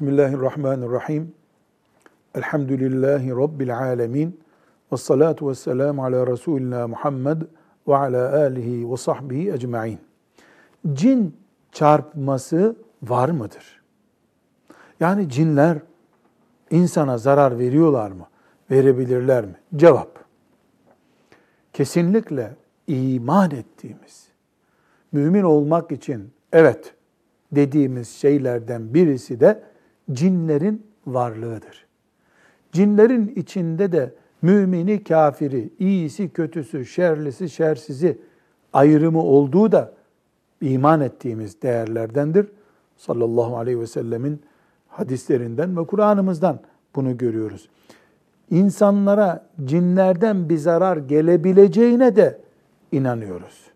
Bismillahirrahmanirrahim. Elhamdülillahi Rabbil alemin. Ve salatu ve selamu ala Resulina Muhammed ve ala alihi ve sahbihi ecma'in. Cin çarpması var mıdır? Yani cinler insana zarar veriyorlar mı? Verebilirler mi? Cevap. Kesinlikle iman ettiğimiz, mümin olmak için evet dediğimiz şeylerden birisi de cinlerin varlığıdır. Cinlerin içinde de mümini, kafiri, iyisi, kötüsü, şerlisi, şersizi ayrımı olduğu da iman ettiğimiz değerlerdendir. Sallallahu aleyhi ve sellemin hadislerinden ve Kur'an'ımızdan bunu görüyoruz. İnsanlara cinlerden bir zarar gelebileceğine de inanıyoruz.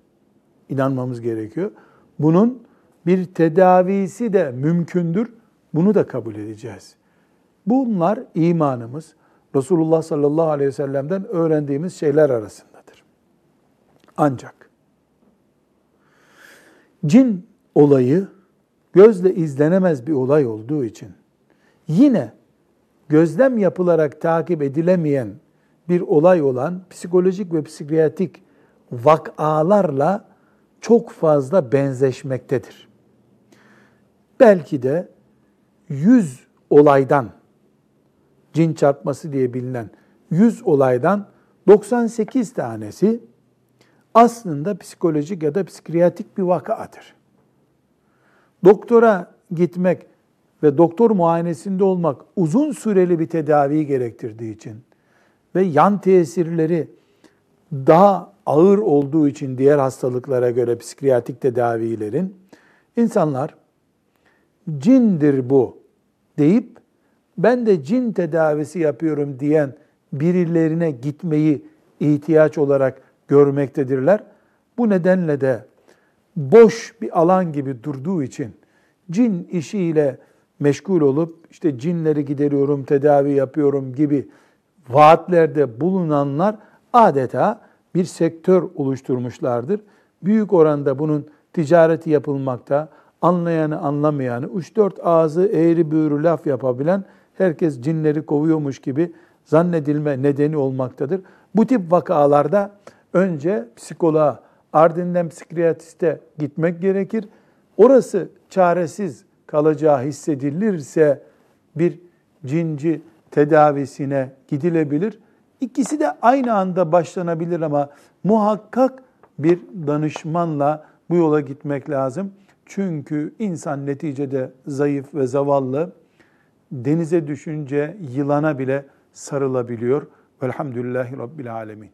İnanmamız gerekiyor. Bunun bir tedavisi de mümkündür. Bunu da kabul edeceğiz. Bunlar imanımız, Resulullah sallallahu aleyhi ve sellem'den öğrendiğimiz şeyler arasındadır. Ancak cin olayı gözle izlenemez bir olay olduğu için yine gözlem yapılarak takip edilemeyen bir olay olan psikolojik ve psikiyatrik vakalarla çok fazla benzeşmektedir. Belki de 100 olaydan cin çarpması diye bilinen 100 olaydan 98 tanesi aslında psikolojik ya da psikiyatrik bir vakadır. Doktora gitmek ve doktor muayenesinde olmak uzun süreli bir tedavi gerektirdiği için ve yan tesirleri daha ağır olduğu için diğer hastalıklara göre psikiyatrik tedavilerin insanlar cindir bu deyip ben de cin tedavisi yapıyorum diyen birilerine gitmeyi ihtiyaç olarak görmektedirler. Bu nedenle de boş bir alan gibi durduğu için cin işiyle meşgul olup işte cinleri gideriyorum, tedavi yapıyorum gibi vaatlerde bulunanlar adeta bir sektör oluşturmuşlardır. Büyük oranda bunun ticareti yapılmakta, anlayanı anlamayanı, 3-4 ağzı eğri büğrü laf yapabilen herkes cinleri kovuyormuş gibi zannedilme nedeni olmaktadır. Bu tip vakalarda önce psikoloğa, ardından psikiyatriste gitmek gerekir. Orası çaresiz kalacağı hissedilirse bir cinci tedavisine gidilebilir. İkisi de aynı anda başlanabilir ama muhakkak bir danışmanla bu yola gitmek lazım. Çünkü insan neticede zayıf ve zavallı. Denize düşünce yılana bile sarılabiliyor. Velhamdülillahi Rabbil Alemin.